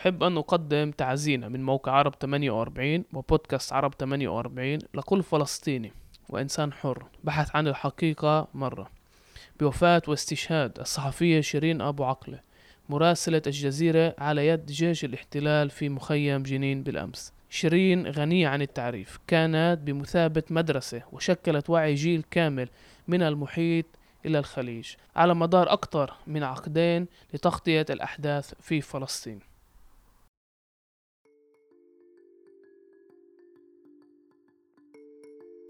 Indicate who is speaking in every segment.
Speaker 1: أحب أن أقدم تعزينا من موقع عرب 48 وبودكاست عرب 48 لكل فلسطيني وإنسان حر بحث عن الحقيقة مرة. بوفاة واستشهاد الصحفية شيرين أبو عقلة مراسلة الجزيرة على يد جيش الاحتلال في مخيم جنين بالأمس. شيرين غنية عن التعريف كانت بمثابة مدرسة وشكلت وعي جيل كامل من المحيط إلى الخليج على مدار أكثر من عقدين لتغطية الأحداث في فلسطين.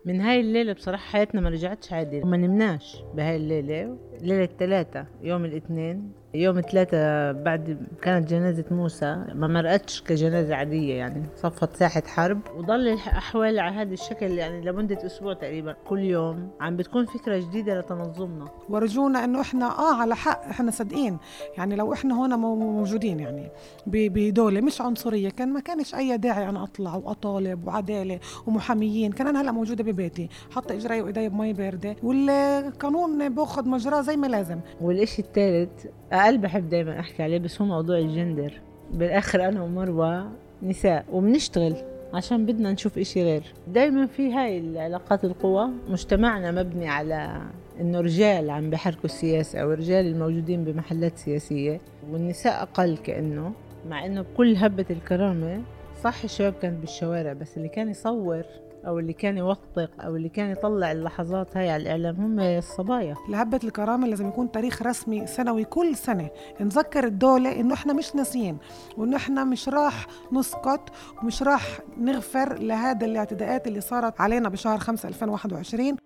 Speaker 2: من هاي الليلة بصراحة حياتنا ما رجعتش عادي. ما نمناش بهاي الليلة. ليلة ثلاثة يوم الاثنين. يوم ثلاثة بعد كانت جنازة موسى ما مرقتش كجنازة عادية يعني صفت ساحة حرب. وضل الأحوال على هذا الشكل يعني لمدة أسبوع تقريبا كل يوم عم بتكون فكرة جديدة لتنظمنا.
Speaker 3: ورجونا إنه إحنا آه على حق إحنا صادقين. يعني لو إحنا هون موجودين يعني بدولة مش عنصرية. كان ما كانش أي داعي أنا أطلع وأطالب وعدالة ومحاميين. كان أنا هلا موجودة ببيتي حاطة إجري وإيدي بمي باردة. والقانون باخذ مجراه زي ما لازم.
Speaker 2: والإشي الثالث أقل بحب دايما أحكي عليه بس هو موضوع الجندر. بالآخر أنا ومروة نساء وبنشتغل عشان بدنا نشوف إشي غير. دايما في هاي العلاقات القوى مجتمعنا مبني على إنه رجال عم بحركوا السياسة أو رجال الموجودين بمحلات سياسية والنساء أقل كأنه مع إنه بكل هبة الكرامة صح الشباب كانت بالشوارع بس اللي كان يصور أو اللي كان يوثق أو اللي كان يطلع اللحظات هاي على الإعلام هم الصبايا.
Speaker 3: لهبة الكرامة لازم يكون تاريخ رسمي سنوي كل سنة. نذكر الدولة إنه إحنا مش ناسيين وإنه إحنا مش راح نسقط ومش راح نغفر لهذا الاعتداءات اللي صارت علينا بشهر 5 2021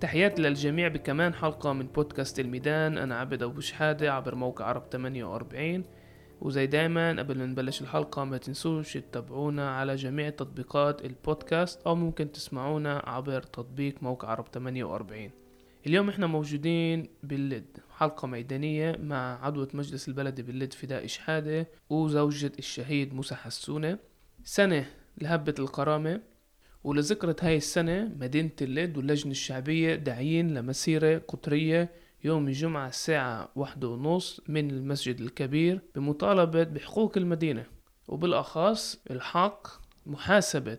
Speaker 1: تحياتي للجميع بكمان حلقة من بودكاست الميدان. أنا عبد أبو شحادة عبر موقع عرب 48 وزي دايما قبل ما نبلش الحلقة ما تنسوش تتابعونا على جميع تطبيقات البودكاست أو ممكن تسمعونا عبر تطبيق موقع عرب 48 اليوم إحنا موجودين باللد حلقة ميدانية مع عضوة مجلس البلدي باللد فداء إشحادة وزوجة الشهيد موسى حسونة. سنة لهبة القرامة ولذكرة هاي السنة مدينة اللد واللجنة الشعبية داعيين لمسيرة قطرية يوم الجمعة الساعة واحدة ونص من المسجد الكبير بمطالبة بحقوق المدينة وبالأخص الحق محاسبة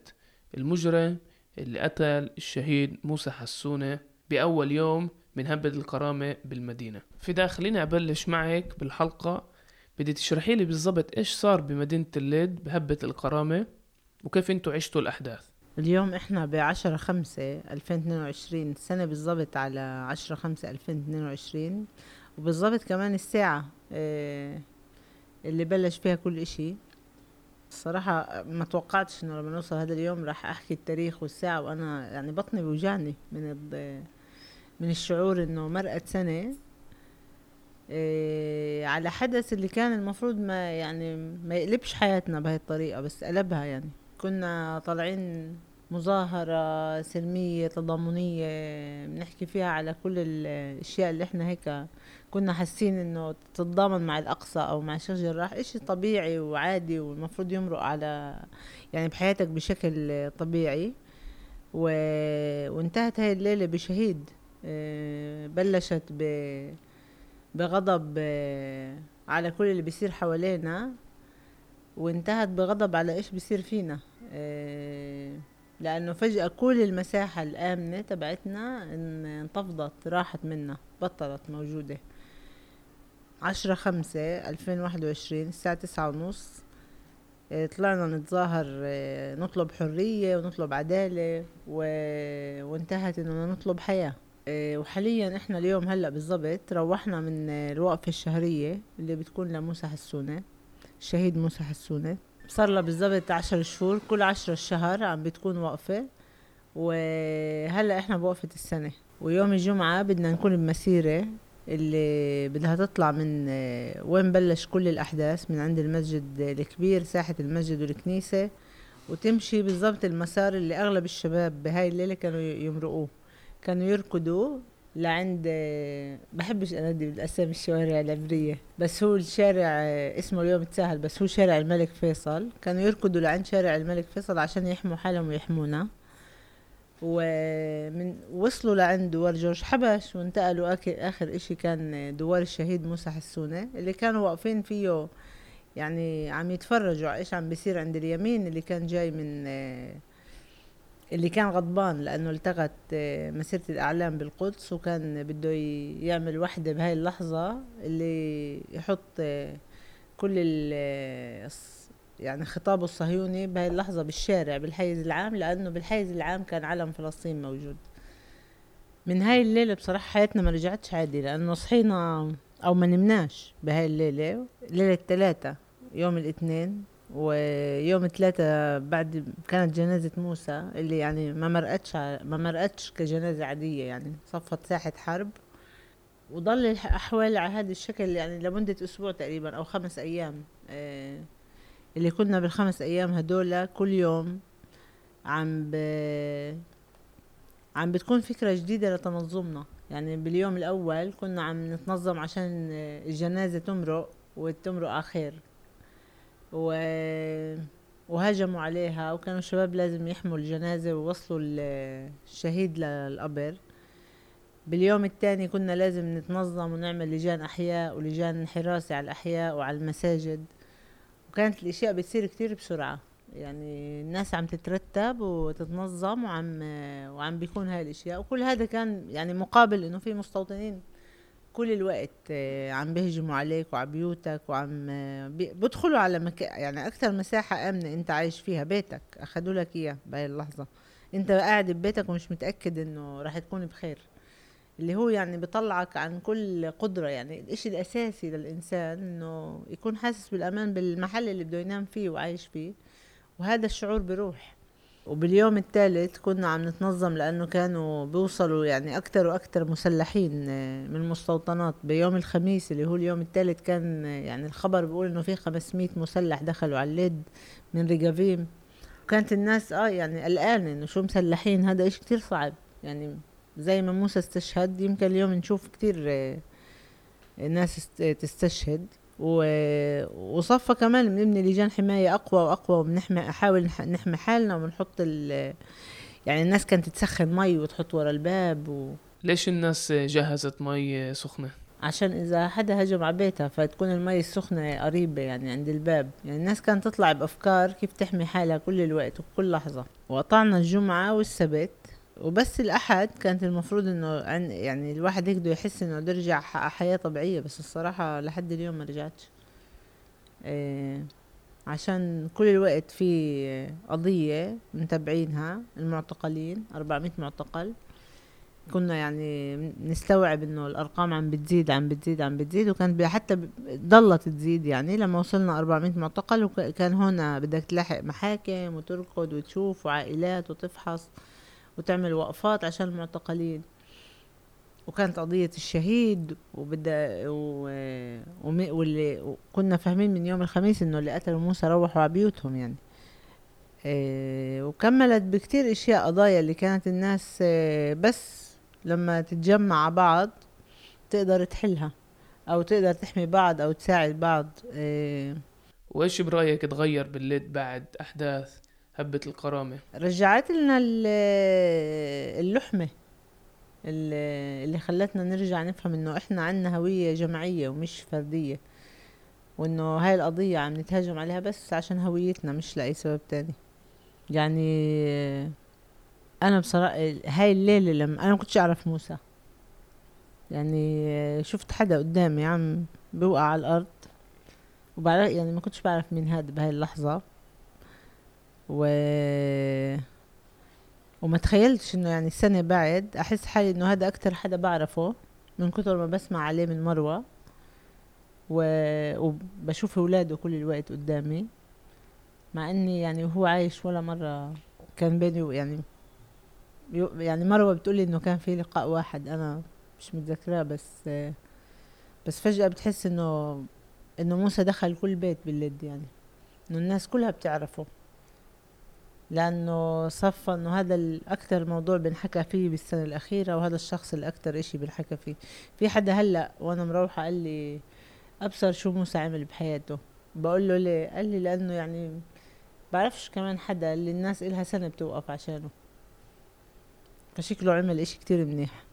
Speaker 1: المجرم اللي قتل الشهيد موسى حسونة بأول يوم من هبة الكرامة بالمدينة. في داخلين أبلش معك بالحلقة. بدي تشرحي لي بالضبط إيش صار بمدينة الليد بهبة الكرامة وكيف أنتوا عشتوا الأحداث؟
Speaker 2: اليوم إحنا بعشرة خمسة ألفين اتنين وعشرين السنة بالضبط على عشرة خمسة ألفين اتنين وعشرين وبالضبط كمان الساعة آه اللي بلش فيها كل إشي. الصراحة ما توقعتش إنه لما نوصل هذا اليوم راح أحكي التاريخ والساعة وأنا يعني بطني بوجعني من من الشعور إنه مرقت سنة. إيه على حدث اللي كان المفروض ما يعني ما يقلبش حياتنا بهي الطريقة بس قلبها يعني. كنا طالعين مظاهرة سلمية تضامنية بنحكي فيها على كل الأشياء اللي إحنا هيك كنا حاسين إنه تتضامن مع الأقصى أو مع الشيخ جراح. إشي طبيعي وعادي والمفروض يمرق على يعني بحياتك بشكل طبيعي. و... وانتهت هاي الليلة بشهيد آه، بلشت ب... بغضب آه، على كل اللي بيصير حوالينا. وانتهت بغضب على إيش بيصير فينا إيه لأنه فجأة كل المساحة الآمنة تبعتنا انتفضت راحت منا بطلت موجودة. عشرة خمسة ألفين واحد وعشرين الساعة تسعة ونص إيه طلعنا نتظاهر إيه نطلب حرية ونطلب عدالة و... وانتهت انه نطلب حياة. إيه وحاليا إحنا اليوم هلأ بالضبط روحنا من الوقفة الشهرية اللي بتكون لموسى حسونة الشهيد موسى حسونة. صار لها بالضبط عشر شهور كل عشرة الشهر عم بتكون وقفة وهلأ إحنا بوقفة السنة. ويوم الجمعة بدنا نكون بمسيرة اللي بدها تطلع من وين بلش كل الأحداث؟ من عند المسجد الكبير ساحة المسجد والكنيسة وتمشي بالضبط المسار اللي أغلب الشباب بهاي الليلة كانوا يمرقوه. كانوا يركضوا لعند بحبش انادي بالأسامي الشوارع العبرية بس هو الشارع اسمه اليوم تسهل بس هو شارع الملك فيصل. كانوا يركضوا لعند شارع الملك فيصل عشان يحموا حالهم ويحمونا. ومن وصلوا لعند دوار جورج حبش وانتقلوا آخر إشي كان دوار الشهيد موسى حسونة اللي كانوا واقفين فيه يعني عم يتفرجوا على إيش عم بيصير عند اليمين اللي كان جاي من اللي كان غضبان لأنه التغت مسيرة الإعلام بالقدس وكان بده يعمل وحدة بهاي اللحظة اللي يحط كل يعني خطابه الصهيوني بهاي اللحظة بالشارع بالحيز العام لأنه بالحيز العام كان علم فلسطين موجود. من هاي الليلة بصراحة حياتنا ما رجعتش عادي لأنه صحينا أو ما نمناش بهاي الليلة ليلة ثلاثة يوم الاثنين. ويوم ثلاثة بعد كانت جنازة موسى اللي يعني ما مرقتش ما مرقتش كجنازة عادية يعني صفت ساحة حرب. وضل الأحوال على هذا الشكل يعني لمدة أسبوع تقريبا أو خمس أيام آه اللي كنا بالخمس أيام هدول كل يوم عم ب... عم بتكون فكرة جديدة لتنظمنا. يعني باليوم الأول كنا عم نتنظم عشان الجنازة تمرق وتمرق خير. و... وهجموا عليها وكانوا الشباب لازم يحموا الجنازة ووصلوا الشهيد للقبر. باليوم الثاني كنا لازم نتنظم ونعمل لجان أحياء ولجان حراسة على الأحياء وعلى المساجد. وكانت الأشياء بتصير كتير بسرعة. يعني الناس عم تترتب وتتنظم وعم وعم بيكون هاي الأشياء. وكل هذا كان يعني مقابل إنه في مستوطنين. كل الوقت آه، عم بيهجموا عليك وعلى بيوتك وعم بيدخلوا على مكان يعني أكثر مساحة آمنة أنت عايش فيها بيتك. اخذوا لك اياه بهي اللحظة. أنت قاعد ببيتك ومش متأكد إنه راح تكون بخير. اللي هو يعني بيطلعك عن كل قدرة. يعني الإشي الأساسي للإنسان إنه يكون حاسس بالأمان بالمحل اللي بده ينام فيه وعايش فيه. وهذا الشعور بروح. وباليوم الثالث كنا عم نتنظم لأنه كانوا بيوصلوا يعني أكتر وأكتر مسلحين من المستوطنات. بيوم الخميس اللي هو اليوم الثالث كان يعني الخبر بيقول إنه في 500 مسلح دخلوا على الليد من ريجافيم كانت الناس آه يعني قلقانة إنه شو مسلحين هذا إشي كتير صعب. يعني زي ما موسى استشهد يمكن اليوم نشوف كتير آه، ناس تستشهد. وصفى كمان بنبني لجان حماية أقوى وأقوى وبنحمي أحاول نحمي حالنا وبنحط ال يعني الناس كانت تسخن مي وتحط ورا الباب و...
Speaker 1: ليش الناس جهزت مي سخنة؟
Speaker 2: عشان إذا حدا هجم على بيتها فتكون المي السخنة قريبة يعني عند الباب. يعني الناس كانت تطلع بأفكار كيف تحمي حالها كل الوقت وكل لحظة. وقطعنا الجمعة والسبت. وبس الأحد كانت المفروض إنه يعني الواحد بده يحس إنه بده يرجع حياة طبيعية بس الصراحة لحد اليوم ما رجعتش. إيه عشان كل الوقت في قضية متابعينها المعتقلين 400 معتقل. كنا يعني نستوعب إنه الأرقام عم بتزيد عم بتزيد عم بتزيد وكانت حتى ضلت تزيد يعني. لما وصلنا 400 معتقل وكان هنا بدك تلاحق محاكم وتركض وتشوف وعائلات وتفحص. وتعمل وقفات عشان المعتقلين. وكانت قضية الشهيد وبدأ و... واللي كنا فاهمين من يوم الخميس إنه اللي قتلوا موسى روحوا على بيوتهم يعني. إيه وكملت بكتير أشياء قضايا اللي كانت الناس إيه بس لما تتجمع بعض تقدر تحلها أو تقدر تحمي بعض أو تساعد بعض. إيه
Speaker 1: وإيش برأيك تغير بالليد بعد أحداث هبة الكرامة
Speaker 2: رجعت لنا اللحمة اللي خلتنا نرجع نفهم إنه إحنا عنا هوية جماعية ومش فردية وإنه هاي القضية عم نتهاجم عليها بس عشان هويتنا مش لأي سبب تاني. يعني أنا بصراحة هاي الليلة لما أنا كنتش أعرف موسى. يعني شفت حدا قدامي عم بوقع على الأرض وبعرف يعني ما كنتش بعرف مين هذا بهاي اللحظة. و وما تخيلتش إنه يعني سنة بعد أحس حالي إنه هذا أكتر حدا بعرفه من كتر ما بسمع عليه من مروة و... وبشوف أولاده كل الوقت قدامي مع إني يعني وهو عايش ولا مرة كان بيني يعني يعني مروة بتقولي إنه كان في لقاء واحد أنا مش متذكراه بس بس فجأة بتحس إنه إنه موسى دخل كل بيت باللد يعني إنه الناس كلها بتعرفه. لأنه صفى إنه هذا الاكثر موضوع بنحكى فيه بالسنة الأخيرة وهذا الشخص الاكثر إشي بنحكى فيه. في حدا هلأ وأنا مروحة قال لي أبصر شو موسى عمل بحياته. بقول له ليه؟ قال لي لأنه يعني بعرفش كمان حدا اللي الناس إلها سنة بتوقف عشانه. فشكله عمل إشي كتير منيح.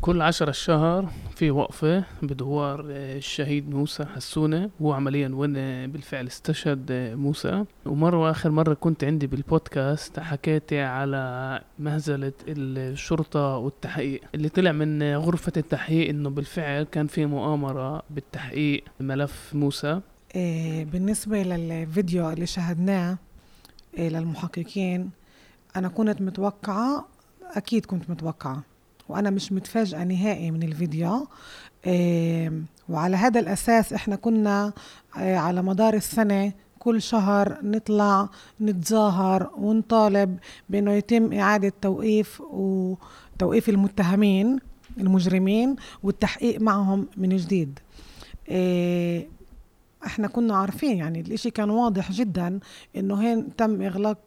Speaker 1: كل عشرة الشهر في وقفة بدوار آه، الشهيد موسى حسونة. هو عمليا وين بالفعل استشهد آه، موسى. ومرة آخر مرة كنت عندي بالبودكاست حكيتي على مهزلة الشرطة والتحقيق. اللي طلع من غرفة التحقيق إنه بالفعل كان في مؤامرة بالتحقيق ملف موسى.
Speaker 3: بالنسبة للفيديو اللي شاهدناه للمحققين أنا كنت متوقعة أكيد كنت متوقعة. وأنا مش متفاجئة نهائي من الفيديو. وعلى هذا الأساس إحنا كنا إيه على مدار السنة كل شهر نطلع نتظاهر ونطالب بأنه يتم إعادة توقيف وتوقيف المتهمين المجرمين والتحقيق معهم من جديد. إيه إحنا كنا عارفين يعني الإشي كان واضح جدا إنه هين تم إغلاق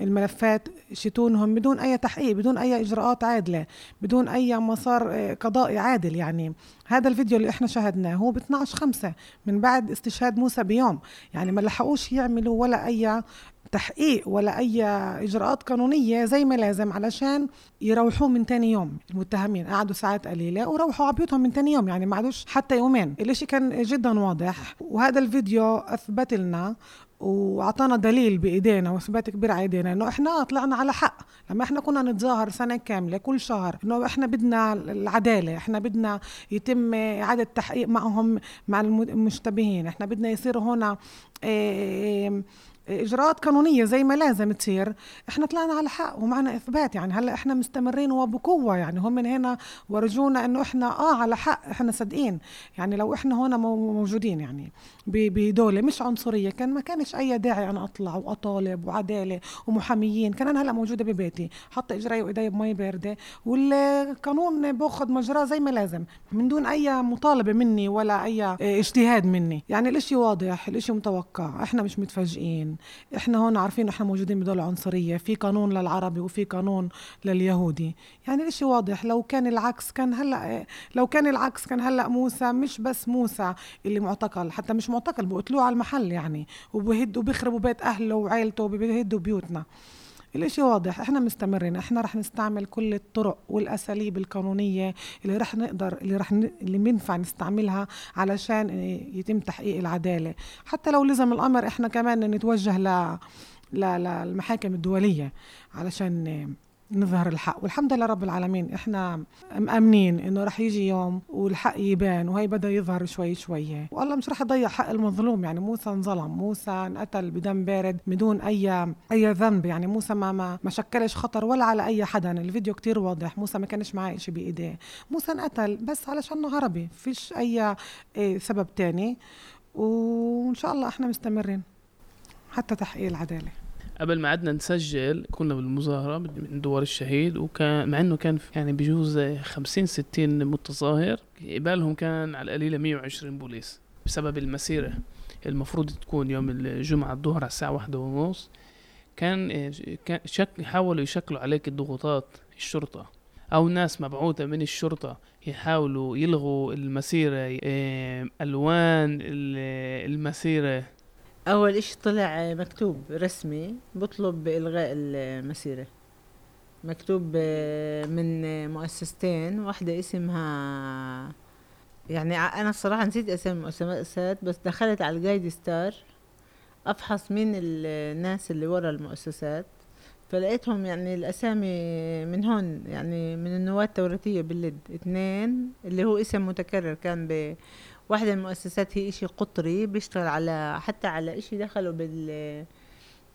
Speaker 3: الملفات شتونهم بدون أي تحقيق بدون أي إجراءات عادلة بدون أي مسار آه، قضائي عادل يعني. هذا الفيديو اللي إحنا شاهدناه هو ب 12 5 من بعد استشهاد موسى بيوم. يعني ما لحقوش يعملوا ولا أي تحقيق ولا أي إجراءات قانونية زي ما لازم علشان يروحوه من تاني يوم. المتهمين قعدوا ساعات قليلة وروحوا على بيوتهم من تاني يوم يعني ما عادوش حتى يومين. الإشي كان جدا واضح. وهذا الفيديو أثبت لنا وأعطانا دليل بإيدينا وإثبات كبير على إيدينا إنه إحنا طلعنا على حق. لما إحنا كنا نتظاهر سنة كاملة كل شهر إنه إحنا بدنا العدالة إحنا بدنا يتم إعادة تحقيق معهم مع المشتبهين إحنا بدنا يصير هنا إجراءات قانونية زي ما لازم تصير. إحنا طلعنا على حق ومعنا إثبات يعني هلأ إحنا مستمرين وبقوة يعني هم من هنا ورجونا إنه إحنا آه على حق إحنا صادقين. يعني لو إحنا هنا موجودين يعني. بدولة مش عنصرية كان ما كانش أي داعي أنا أطلع وأطالب وعدالة ومحاميين كان أنا هلأ موجودة ببيتي حاطة إجري وإيدي بمي باردة والقانون بأخذ مجراه زي ما لازم من دون أي مطالبة مني ولا أي اجتهاد مني. يعني الإشي واضح الإشي متوقع إحنا مش متفاجئين إحنا هون عارفين إحنا موجودين بدولة عنصرية في قانون للعربي وفي قانون لليهودي. يعني الإشي واضح لو كان العكس كان هلأ لو كان العكس كان هلأ موسى مش بس موسى اللي معتقل حتى مش معتقل بقتلوه على المحل يعني وبهدوا بيخربوا بيت أهله وعيلته وبيهدوا بيوتنا. الإشي واضح إحنا مستمرين إحنا رح نستعمل كل الطرق والأساليب القانونية اللي رح نقدر اللي رح ن... اللي بينفع نستعملها علشان يتم تحقيق العدالة. حتى لو لزم الأمر إحنا كمان نتوجه ل للمحاكم الدولية علشان نظهر الحق. والحمد لله رب العالمين إحنا مأمنين إنه رح يجي يوم والحق يبان وهي بدا يظهر شوي شوي. والله مش رح يضيع حق المظلوم يعني موسى انظلم موسى انقتل بدم بارد بدون أي أي ذنب. يعني موسى ما ما, ما شكلش خطر ولا على أي حدا. الفيديو كتير واضح موسى ما كانش معاه شيء بإيديه. موسى انقتل بس علشانه عربي فيش أي إيه سبب تاني. وإن شاء الله إحنا مستمرين حتى تحقيق العدالة.
Speaker 1: قبل ما عدنا نسجل كنا بالمظاهرة من دوار الشهيد وكان مع إنه كان يعني بجوز خمسين ستين متظاهر قبالهم كان على القليلة مية وعشرين بوليس. بسبب المسيرة المفروض تكون يوم الجمعة الظهر على الساعة واحدة ونص كان كان شك حاولوا يشكلوا عليك الضغوطات الشرطة أو ناس مبعوثة من الشرطة يحاولوا يلغوا المسيرة إيه، ألوان المسيرة.
Speaker 2: أول إشي طلع مكتوب رسمي بطلب بإلغاء المسيرة. مكتوب من مؤسستين واحدة اسمها يعني أنا الصراحة نسيت أسامي المؤسسات بس دخلت على الجايد ستار. أفحص مين الناس اللي ورا المؤسسات. فلقيتهم يعني الأسامي من هون يعني من النواة التوراتية باللد اثنين اللي هو اسم متكرر كان واحدة من المؤسسات هي إشي قطري بيشتغل على حتى على إشي دخلوا بال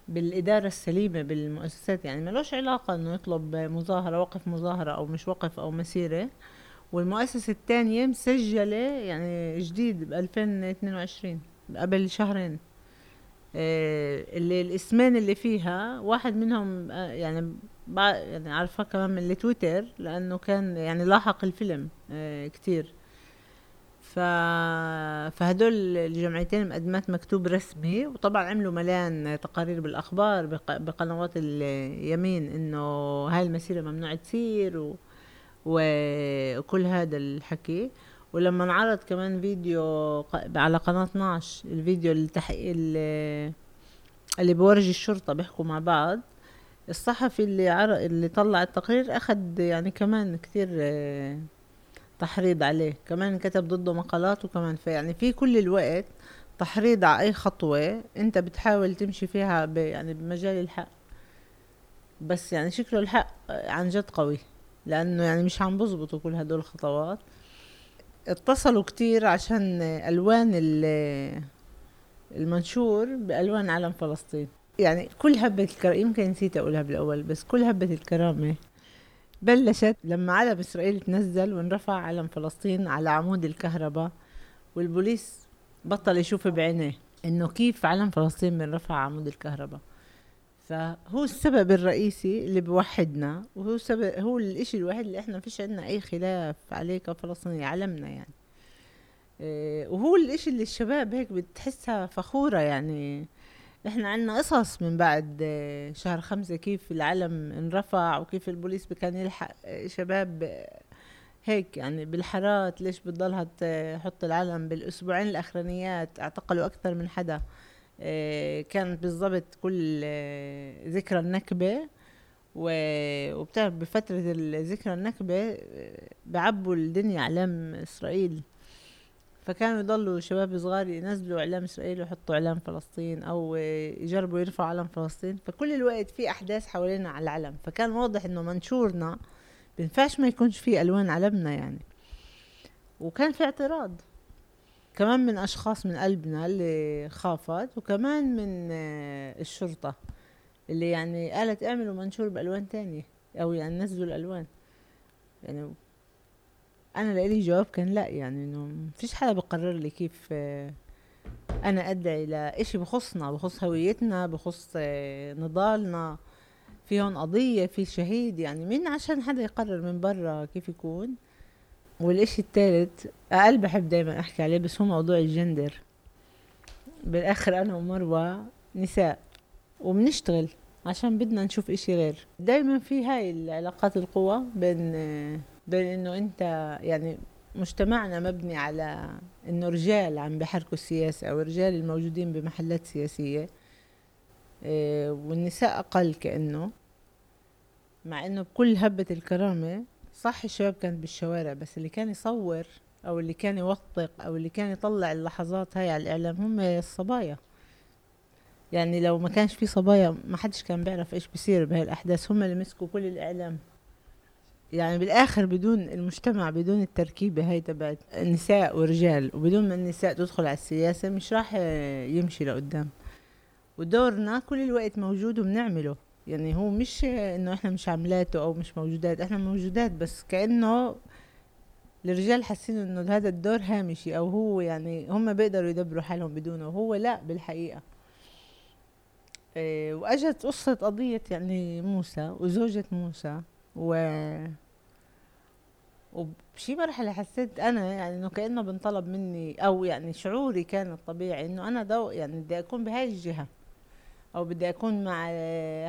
Speaker 2: بالإدارة السليمة بالمؤسسات. يعني ملوش علاقة إنه يطلب مظاهرة وقف مظاهرة أو مش وقف أو مسيرة. والمؤسسة الثانية مسجلة يعني جديد ب 2022 قبل شهرين. آه، اللي الإسمين اللي فيها واحد منهم آه، يعني يعني عارفة كمان من التويتر لأنه كان يعني لاحق الفيلم آه، كتير. ف... فهدول الجمعيتين مقدمات مكتوب رسمي وطبعا عملوا مليان تقارير بالأخبار بق... بقنوات اليمين إنه هاي المسيرة ممنوع تصير و... وكل هذا الحكي. ولما انعرض كمان فيديو على قناة 12 الفيديو التحقيق اللي بورجي الشرطة بيحكوا مع بعض الصحفي اللي عر... اللي طلع التقرير أخد يعني كمان كتير تحريض عليه. كمان كتب ضده مقالات وكمان في يعني في كل الوقت تحريض على أي خطوة أنت بتحاول تمشي فيها ب... يعني بمجال الحق. بس يعني شكله الحق عن جد قوي لأنه يعني مش عم بزبطوا كل هدول الخطوات. اتصلوا كتير عشان ألوان المنشور بألوان علم فلسطين. يعني كل هبة الكرامة يمكن نسيت أقولها بالأول بس كل هبة الكرامة بلشت لما علم إسرائيل تنزل وانرفع علم فلسطين على عمود الكهرباء والبوليس بطل يشوف بعينيه إنه كيف علم فلسطين بنرفع عمود الكهرباء. فهو السبب الرئيسي اللي بوحدنا وهو سبب هو الإشي الوحيد اللي إحنا فيش عنا أي خلاف عليه كفلسطيني علمنا يعني. إيه وهو الإشي اللي الشباب هيك بتحسها فخورة يعني. إحنا عنا قصص من بعد شهر خمسة كيف العلم انرفع وكيف البوليس كان يلحق شباب هيك يعني بالحارات ليش بتضلها تحط العلم بالأسبوعين الأخرانيات؟ اعتقلوا أكثر من حدا. آه، كانت بالضبط كل آه، ذكرى النكبة وبتعرف بفترة ذكرى النكبة آه، بعبوا الدنيا إعلام إسرائيل. فكانوا يضلوا شباب صغار ينزلوا إعلام إسرائيل ويحطوا إعلام فلسطين أو يجربوا يرفعوا علم فلسطين. فكل الوقت في أحداث حوالينا على العلم. فكان واضح إنه منشورنا بينفعش ما يكونش فيه ألوان علمنا يعني. وكان في اعتراض. كمان من أشخاص من قلبنا اللي خافت وكمان من آه، الشرطة اللي يعني قالت اعملوا منشور بألوان تانية أو يعني نزلوا الألوان. يعني أنا لإلي جواب كان لأ يعني إنه فيش حدا بقرر لي كيف آه، أنا أدعي لإشي بخصنا بخص هويتنا بخص آه، نضالنا. في هون قضية في شهيد يعني مين عشان حدا يقرر من برا كيف يكون؟ والإشي الثالث أقل بحب دايما أحكي عليه بس هو موضوع الجندر. بالآخر أنا ومروة نساء وبنشتغل عشان بدنا نشوف إشي غير. دايما في هاي العلاقات القوة بين بين إنه أنت يعني مجتمعنا مبني على إنه رجال عم بيحركوا السياسة أو رجال الموجودين بمحلات سياسية إيه، والنساء أقل كأنه مع إنه بكل هبة الكرامة صح الشباب كانت بالشوارع بس اللي كان يصور أو اللي كان يوثق أو اللي كان يطلع اللحظات هاي على الإعلام هم الصبايا. يعني لو ما كانش في صبايا ما حدش كان بيعرف إيش بيصير بهاي الاحداث هم اللي مسكوا كل الإعلام. يعني بالآخر بدون المجتمع بدون التركيبه هاي تبعت نساء ورجال وبدون ما النساء تدخل على السياسة مش راح يمشي لقدام. ودورنا كل الوقت موجود وبنعمله. يعني هو مش إنه إحنا مش عاملاته أو مش موجودات إحنا موجودات بس كأنه الرجال حاسين إنه هذا الدور هامشي أو هو يعني هم بيقدروا يدبروا حالهم بدونه وهو لا بالحقيقة. إيه وأجت قصة قضية يعني موسى وزوجة موسى. و وبشي مرحلة حسيت أنا يعني إنه كأنه بنطلب مني أو يعني شعوري كان الطبيعي إنه أنا دو يعني بدي أكون بهاي الجهة أو بدي أكون مع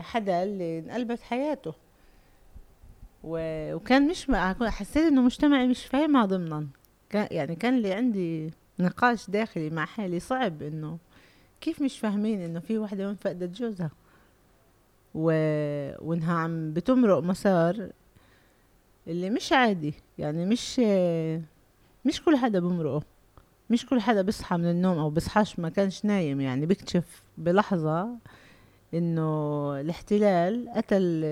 Speaker 2: حدا اللي انقلبت حياته. و... وكان مش مع... حسيت إنه مجتمعي مش فاهمها ضمنا كان يعني كان لي عندي نقاش داخلي مع حالي صعب إنه كيف مش فاهمين إنه في وحدة وين فقدت جوزها و... وانها عم بتمرق مسار اللي مش عادي. يعني مش مش كل حدا بمرقه. مش كل حدا بيصحى من النوم أو بيصحاش ما كانش نايم. يعني بيكتشف بلحظة إنه الاحتلال قتل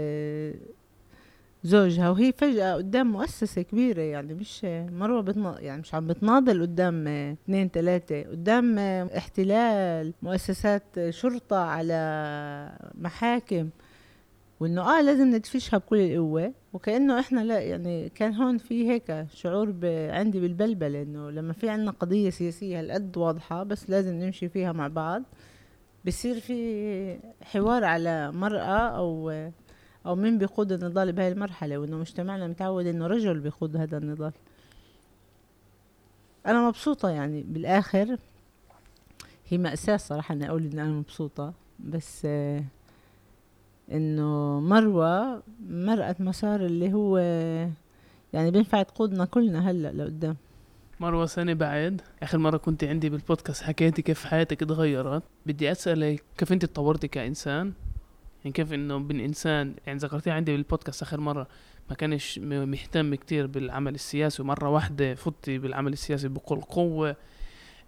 Speaker 2: زوجها وهي فجأة قدام مؤسسة كبيرة يعني مش مروة بتنا يعني مش عم بتناضل قدام اثنين ثلاثة قدام احتلال مؤسسات شرطة على محاكم وإنه آه لازم ندفشها بكل القوة وكأنه إحنا لا يعني كان هون في هيك شعور عندي بالبلبلة إنه لما في عنا قضية سياسية هالقد واضحة بس لازم نمشي فيها مع بعض بصير في حوار على مرأة أو أو مين بيقود النضال بهاي المرحلة وإنه مجتمعنا متعود إنه رجل بيقود هذا النضال. أنا مبسوطة يعني بالآخر هي مأساة صراحة إني أقول إن أنا مبسوطة بس إنه مروة مرقت مسار اللي هو يعني بينفع تقودنا كلنا هلأ لقدام.
Speaker 1: مروة سنة بعد آخر مرة كنت عندي بالبودكاست حكيتي كيف حياتك اتغيرت. بدي أسألك كيف أنت تطورتي كإنسان؟ يعني كيف إنه بين إنسان يعني ذكرتي عندي بالبودكاست آخر مرة ما كانش مهتم كتير بالعمل السياسي ومرة واحدة فتي بالعمل السياسي بكل قوة.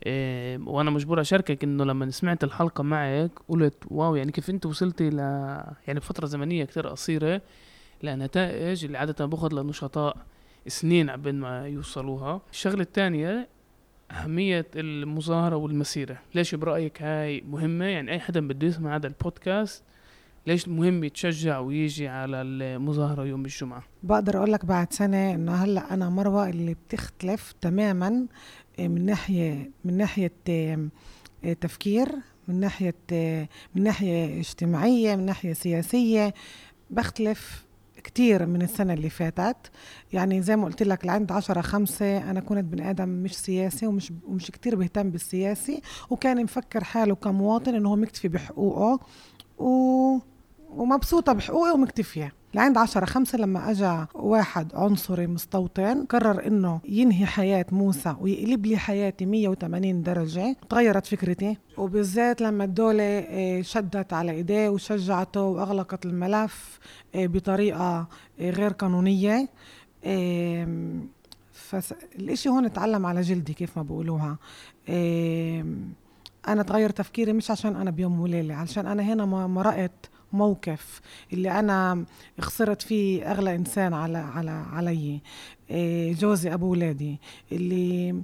Speaker 1: إيه وأنا مجبور أشاركك إنه لما سمعت الحلقة معك قلت واو يعني كيف أنت وصلتي ل يعني بفترة زمنية كتير قصيرة لنتائج اللي عادة بأخذ للنشطاء سنين عبين ما يوصلوها. الشغلة الثانية أهمية المظاهرة والمسيرة. ليش برأيك هاي مهمة؟ يعني أي حدا بده يسمع هذا البودكاست ليش مهم يتشجع ويجي على المظاهرة يوم الجمعة؟
Speaker 3: بقدر أقول لك بعد سنة إنه هلأ أنا مروة اللي بتختلف تماما آه، من ناحية من ناحية آه، تفكير من ناحية آه، من ناحية اجتماعية من ناحية سياسية. بختلف كتير من السنة اللي فاتت. يعني زي ما قلت لك لعند عشرة خمسة أنا كنت بني آدم مش سياسي ومش ومش كتير بهتم بالسياسي وكان مفكر حاله كمواطن إنه هو مكتفي بحقوقه. و... ومبسوطة بحقوقي ومكتفية. لعند عشرة خمسة لما أجا واحد عنصري مستوطن قرر إنه ينهي حياة موسى ويقلب لي حياتي 180 درجة. تغيرت فكرتي وبالذات لما الدولة آه، شدت على إيديه وشجعته وأغلقت الملف آه، بطريقة آه، غير قانونية. فالإشي هون اتعلم على جلدي كيف ما بقولوها. أنا تغير تفكيري مش عشان أنا بيوم وليلة علشان أنا هنا ما مرقت موقف اللي أنا خسرت فيه أغلى إنسان على على علي إيه، جوزي أبو ولادي اللي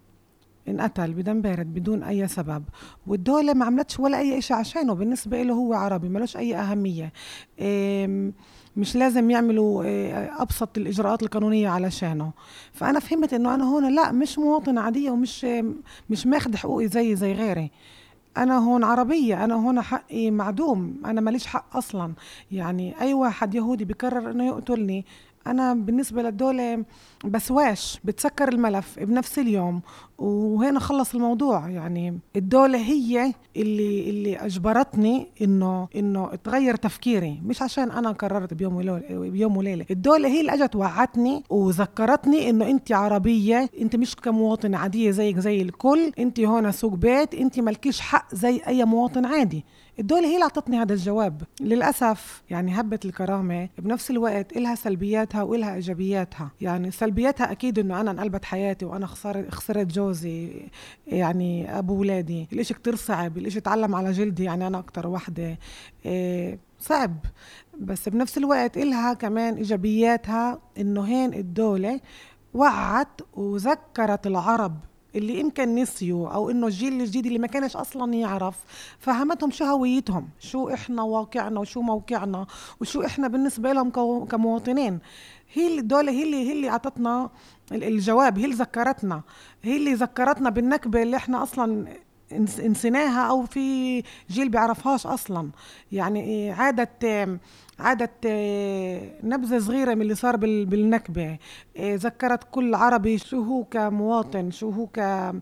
Speaker 3: انقتل بدم بارد بدون أي سبب. والدولة ما عملتش ولا أي إشي عشانه. بالنسبة له هو عربي ملوش أي أهمية. إيه، مش لازم يعملوا إيه، أبسط الإجراءات القانونية علشانه. فأنا فهمت إنه أنا هون لا مش مواطنة عادية ومش مش ماخد حقوقي زي زي غيري. أنا هون عربية أنا هون حقي معدوم أنا ماليش حق أصلا. يعني أي واحد يهودي بقرر إنه يقتلني أنا بالنسبة للدوله بسواش بتسكر الملف بنفس اليوم. وهنا خلص الموضوع. يعني الدولة هي اللي اللي أجبرتني إنه إنه تغير تفكيري. مش عشان أنا قررت بيوم وليلة بيوم وليلة. الدولة هي اللي أجت وعتني وذكرتني إنه أنت عربية أنت مش كمواطنة عادية زيك زي الكل. أنت هون سوق بيت أنت مالكيش حق زي أي مواطن عادي. الدولة هي اللي أعطتني هذا الجواب. للأسف يعني هبة الكرامة بنفس الوقت إلها سلبياتها وإلها إيجابياتها. يعني سلبياتها أكيد إنه أنا انقلبت حياتي وأنا خسرت خسرت يعني أبو ولادي الإشي كتير صعب الإشي اتعلم على جلدي يعني أنا أكتر وحدة. إيه صعب. بس بنفس الوقت إلها كمان إيجابياتها إنه هين الدولة وعت وذكرت العرب اللي يمكن نسيوا أو إنه الجيل الجديد اللي ما كانش أصلا يعرف فهمتهم شو هويتهم شو إحنا واقعنا وشو موقعنا وشو إحنا بالنسبة لهم كمواطنين. هي اللي الدولة هي اللي هي اللي أعطتنا ال- الجواب هي اللي ذكرتنا. هي اللي ذكرتنا بالنكبة اللي إحنا أصلا نسيناها أو في جيل بيعرفهاش أصلا. يعني عادت آه، نبذة صغيرة من اللي صار بال- بالنكبة. ذكرت كل عربي شو هو كمواطن شو هو ك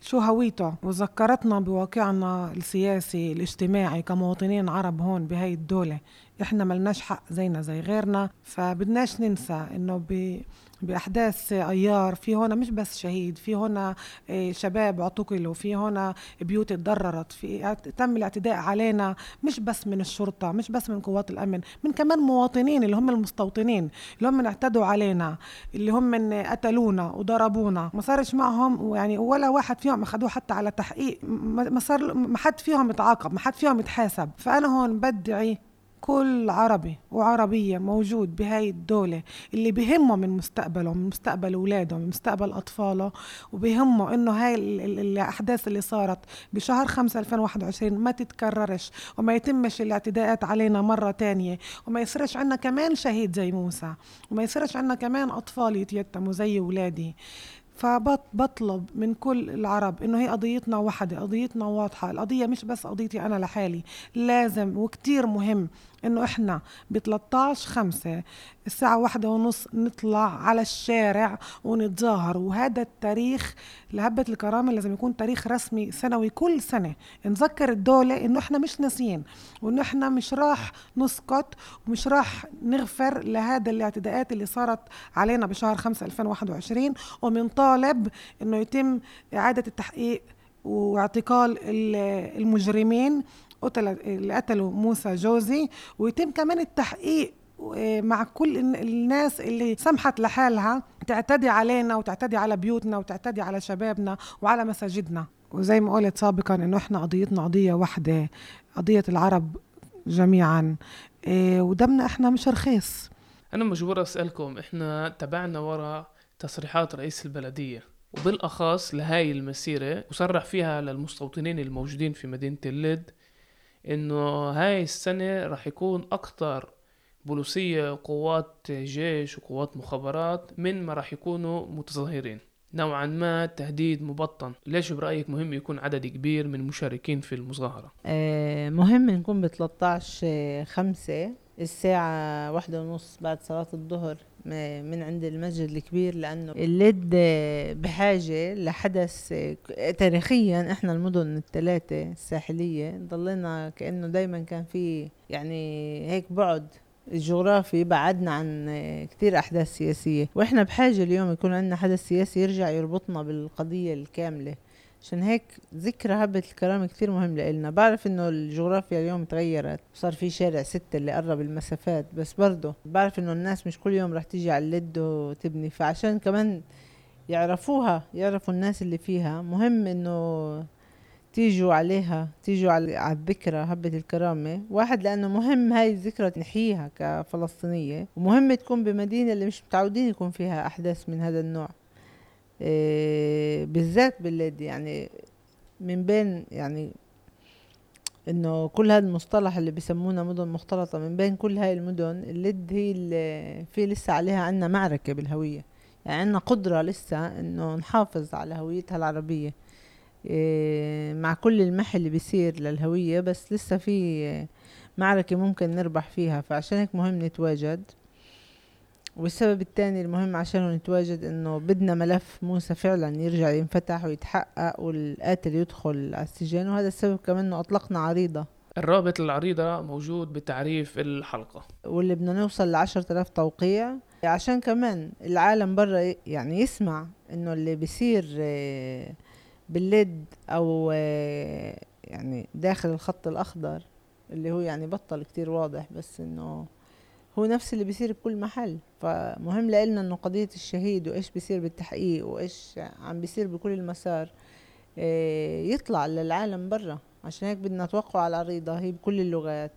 Speaker 3: شو هويته. وذكرتنا بواقعنا السياسي الاجتماعي كمواطنين عرب هون بهاي الدولة. إحنا ملناش حق زينا زي غيرنا فبدناش ننسى إنه ب بأحداث أيار في هنا مش بس شهيد في هنا آه، شباب اعتقلوا في هنا بيوت اتضررت في تم الاعتداء علينا مش بس من الشرطة مش بس من قوات الأمن من كمان مواطنين اللي هم المستوطنين اللي هم اعتدوا علينا اللي هم من قتلونا وضربونا. ما صارش معهم يعني ولا واحد فيهم أخذوه حتى على تحقيق ما صار ما حد فيهم يتعاقب ما حد فيهم يتحاسب. فأنا هون بدعي كل عربي وعربية موجود بهاي الدولة اللي بهمه من مستقبله من مستقبل أولاده من مستقبل أطفاله وبهمه إنه هاي ال- ال- الأحداث اللي صارت بشهر 5 2021 ما تتكررش وما يتمش الاعتداءات علينا مرة تانية وما يصيرش عنا كمان شهيد زي موسى وما يصيرش عنا كمان أطفال يتيتموا زي ولادي فبطلب من كل العرب إنه هي قضيتنا وحدة قضيتنا واضحة القضية مش بس قضيتي أنا لحالي لازم وكتير مهم إنه إحنا ب 13 5 الساعة واحدة ونص نطلع على الشارع ونتظاهر. وهذا التاريخ لهبة الكرامة لازم يكون تاريخ رسمي سنوي كل سنة. نذكر الدولة إنه إحنا مش ناسيين وإنه إحنا مش راح نسكت ومش راح نغفر لهذا الاعتداءات اللي صارت علينا بشهر 5 2021 ومنطالب إنه يتم إعادة التحقيق واعتقال المجرمين اللي قتلوا موسى جوزي. ويتم كمان التحقيق مع كل الناس اللي سمحت لحالها تعتدي علينا وتعتدي على بيوتنا وتعتدي على شبابنا وعلى مساجدنا. وزي ما قلت سابقا إنه إحنا قضيتنا قضية واحدة قضية العرب جميعا. إيه، ودمنا إحنا مش رخيص.
Speaker 1: أنا مجبور أسألكم إحنا تبعنا ورا تصريحات رئيس البلدية. وبالأخص لهاي المسيرة وصرح فيها للمستوطنين الموجودين في مدينة اللد إنه هاي السنة راح يكون أكتر بوليسية وقوات جيش وقوات مخابرات من ما راح يكونوا متظاهرين. نوعا ما تهديد مبطن. ليش برأيك مهم يكون عدد كبير من المشاركين في المظاهرة؟
Speaker 2: آه مهم نكون ب 13 خمسة الساعة واحدة ونص بعد صلاة الظهر. من عند المسجد الكبير لأنه اللد بحاجة لحدث تاريخيا إحنا المدن الثلاثة الساحلية ضلنا كأنه دايما كان في يعني هيك بعد الجغرافي بعدنا عن كتير أحداث سياسية. وإحنا بحاجة اليوم يكون عندنا حدث سياسي يرجع يربطنا بالقضية الكاملة. عشان هيك ذكرى هبة الكرامة كتير مهم لإلنا. بعرف إنه الجغرافيا اليوم تغيرت. صار في شارع ستة اللي قرب المسافات بس برضه بعرف إنه الناس مش كل يوم رح تيجي على اللد وتبني. فعشان كمان يعرفوها يعرفوا الناس اللي فيها مهم إنه تيجوا عليها تيجوا على الذكرى هبة الكرامة. واحد لأنه مهم هاي الذكرى نحييها كفلسطينية ومهم تكون بمدينة اللي مش متعودين يكون فيها أحداث من هذا النوع. إيه بالذات بالليد. يعني من بين يعني إنه كل هذا المصطلح اللي بيسمونا مدن مختلطة من بين كل هاي المدن الليد هي اللي في لسه عليها عنا معركة بالهوية. يعني عنا قدرة لسه إنه نحافظ على هويتها العربية. إيه، مع كل المحي اللي بيصير للهوية بس لسه في معركة ممكن نربح فيها. فعشان هيك مهم نتواجد. والسبب الثاني المهم عشانه نتواجد إنه بدنا ملف موسى فعلا يرجع ينفتح ويتحقق والقاتل يدخل على السجن وهذا السبب كمان إنه أطلقنا عريضة.
Speaker 1: الرابط للعريضة موجود بتعريف الحلقة.
Speaker 2: واللي بدنا نوصل لعشرة آلاف توقيع. عشان كمان العالم برا يعني يسمع إنه اللي بيصير آه بالليد أو يعني داخل الخط الأخضر اللي هو يعني بطل كتير واضح بس إنه هو نفس اللي بيصير بكل محل. فمهم لنا إنه قضية الشهيد وإيش بيصير بالتحقيق وإيش عم بيصير بكل المسار آه، يطلع للعالم برا. عشان هيك بدنا نتوقع على العريضة هي بكل اللغات.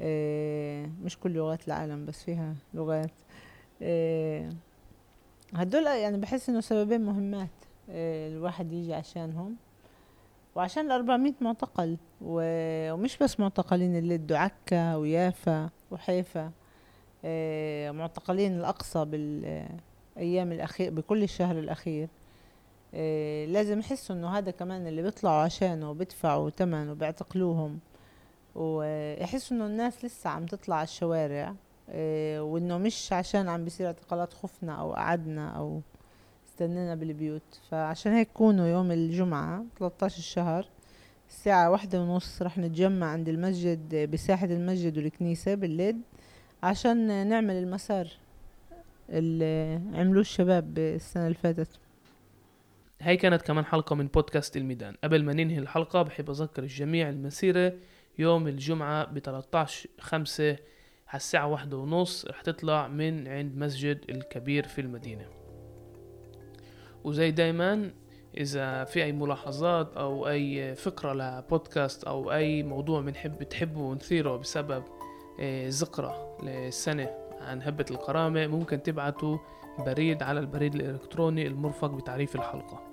Speaker 2: آه، مش كل لغات العالم بس فيها لغات. آه، هدول يعني بحس إنه سببين مهمات الواحد يجي عشانهم. وعشان الأربعمية معتقل ومش بس معتقلين اللي عكا ويافا وحيفا. معتقلين الأقصى بالأيام الأخير بكل الشهر الأخير. آه، لازم يحسوا إنه هذا كمان اللي بيطلعوا عشانه وبيدفعوا ثمن وبيعتقلوهم. ويحسوا إنه الناس لسه عم تطلع على الشوارع وإنه مش عشان عم بيصير اعتقالات خفنا أو قعدنا أو استنينا بالبيوت. فعشان هيك كونوا يوم الجمعة 13 الشهر الساعة واحدة ونص رح نتجمع عند المسجد بساحة المسجد والكنيسة بالليل. عشان نعمل المسار اللي عملوه الشباب السنة اللي فاتت.
Speaker 1: هاي كانت كمان حلقة من بودكاست الميدان. قبل ما ننهي الحلقة بحب أذكر الجميع المسيرة يوم الجمعة ب 13 خمسة على الساعة واحدة ونص رح تطلع من عند مسجد الكبير في المدينة. وزي دايما إذا في أي ملاحظات أو أي فكرة لبودكاست أو أي موضوع بنحب تحبوا نثيره بسبب ذكرى للسنة عن هبة الكرامة ممكن تبعتوا بريد على البريد الإلكتروني المرفق بتعريف الحلقة.